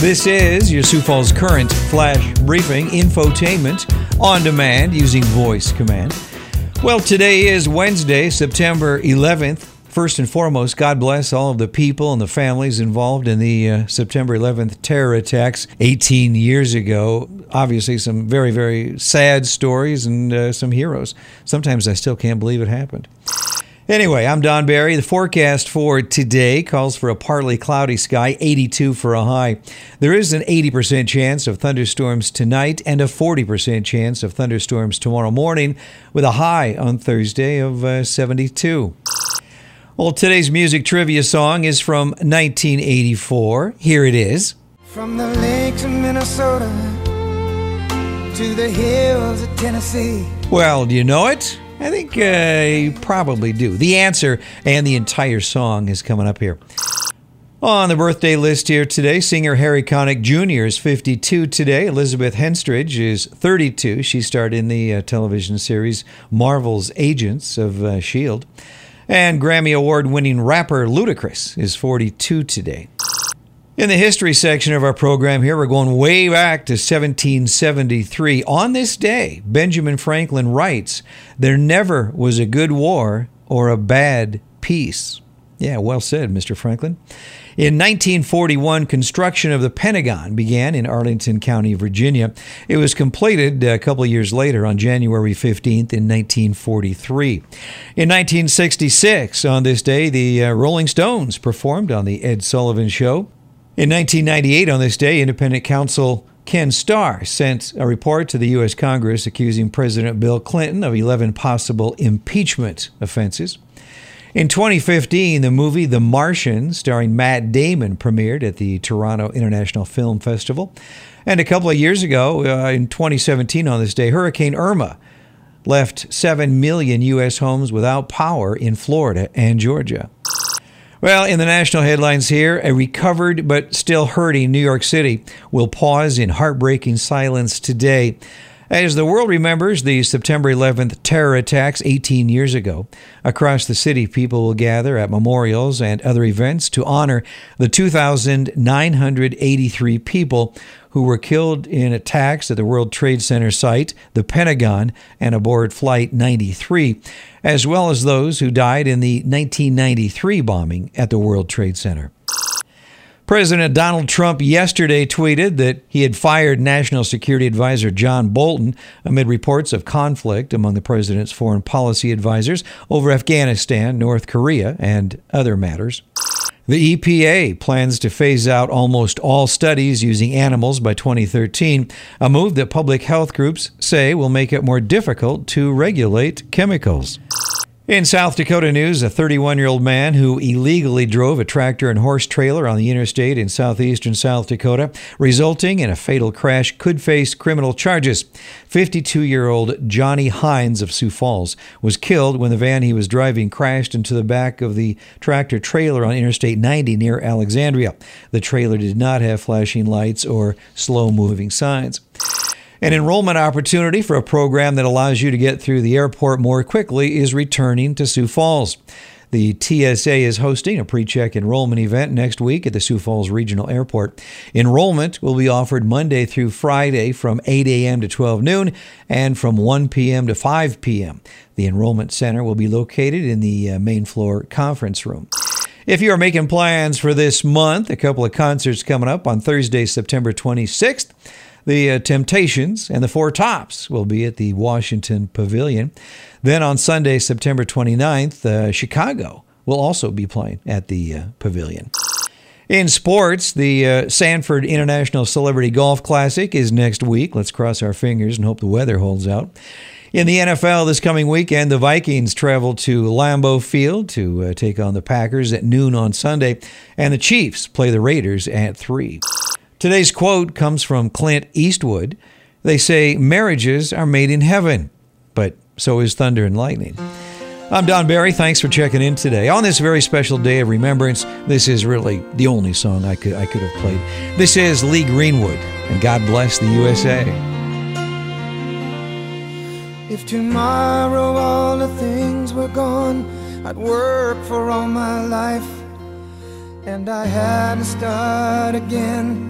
This is your Sioux Falls Current Flash Briefing infotainment on demand using voice command. Well, today is Wednesday, September 11th. First and foremost, God bless all of the people and the families involved in the uh, September 11th terror attacks 18 years ago. Obviously, some very, very sad stories and uh, some heroes. Sometimes I still can't believe it happened. Anyway, I'm Don Barry. The forecast for today calls for a partly cloudy sky, 82 for a high. There is an 80% chance of thunderstorms tonight and a 40% chance of thunderstorms tomorrow morning, with a high on Thursday of uh, 72. Well, today's music trivia song is from 1984. Here it is. From the lakes of Minnesota to the hills of Tennessee. Well, do you know it? I think uh, you probably do. The answer and the entire song is coming up here. On the birthday list here today, singer Harry Connick Jr. is 52 today. Elizabeth Henstridge is 32. She starred in the uh, television series Marvel's Agents of uh, S.H.I.E.L.D. And Grammy Award winning rapper Ludacris is 42 today. In the history section of our program here, we're going way back to 1773. On this day, Benjamin Franklin writes, There never was a good war or a bad peace. Yeah, well said, Mr. Franklin. In 1941, construction of the Pentagon began in Arlington County, Virginia. It was completed a couple years later on January 15th in 1943. In 1966, on this day, the uh, Rolling Stones performed on The Ed Sullivan Show. In 1998, on this day, independent counsel Ken Starr sent a report to the U.S. Congress accusing President Bill Clinton of 11 possible impeachment offenses. In 2015, the movie The Martian, starring Matt Damon, premiered at the Toronto International Film Festival. And a couple of years ago, uh, in 2017, on this day, Hurricane Irma left 7 million U.S. homes without power in Florida and Georgia. Well, in the national headlines here, a recovered but still hurting New York City will pause in heartbreaking silence today. As the world remembers the September 11th terror attacks 18 years ago, across the city, people will gather at memorials and other events to honor the 2,983 people who were killed in attacks at the World Trade Center site, the Pentagon, and aboard Flight 93, as well as those who died in the 1993 bombing at the World Trade Center. President Donald Trump yesterday tweeted that he had fired National Security Advisor John Bolton amid reports of conflict among the president's foreign policy advisors over Afghanistan, North Korea, and other matters. The EPA plans to phase out almost all studies using animals by 2013, a move that public health groups say will make it more difficult to regulate chemicals. In South Dakota news, a 31 year old man who illegally drove a tractor and horse trailer on the interstate in southeastern South Dakota, resulting in a fatal crash, could face criminal charges. 52 year old Johnny Hines of Sioux Falls was killed when the van he was driving crashed into the back of the tractor trailer on Interstate 90 near Alexandria. The trailer did not have flashing lights or slow moving signs. An enrollment opportunity for a program that allows you to get through the airport more quickly is returning to Sioux Falls. The TSA is hosting a pre check enrollment event next week at the Sioux Falls Regional Airport. Enrollment will be offered Monday through Friday from 8 a.m. to 12 noon and from 1 p.m. to 5 p.m. The enrollment center will be located in the uh, main floor conference room. If you are making plans for this month, a couple of concerts coming up on Thursday, September 26th. The uh, Temptations and the Four Tops will be at the Washington Pavilion. Then on Sunday, September 29th, uh, Chicago will also be playing at the uh, Pavilion. In sports, the uh, Sanford International Celebrity Golf Classic is next week. Let's cross our fingers and hope the weather holds out. In the NFL this coming weekend, the Vikings travel to Lambeau Field to uh, take on the Packers at noon on Sunday, and the Chiefs play the Raiders at 3. Today's quote comes from Clint Eastwood. They say, Marriages are made in heaven, but so is thunder and lightning. I'm Don Barry. Thanks for checking in today. On this very special day of remembrance, this is really the only song I could, I could have played. This is Lee Greenwood, and God bless the USA. If tomorrow all the things were gone, I'd work for all my life, and I had to start again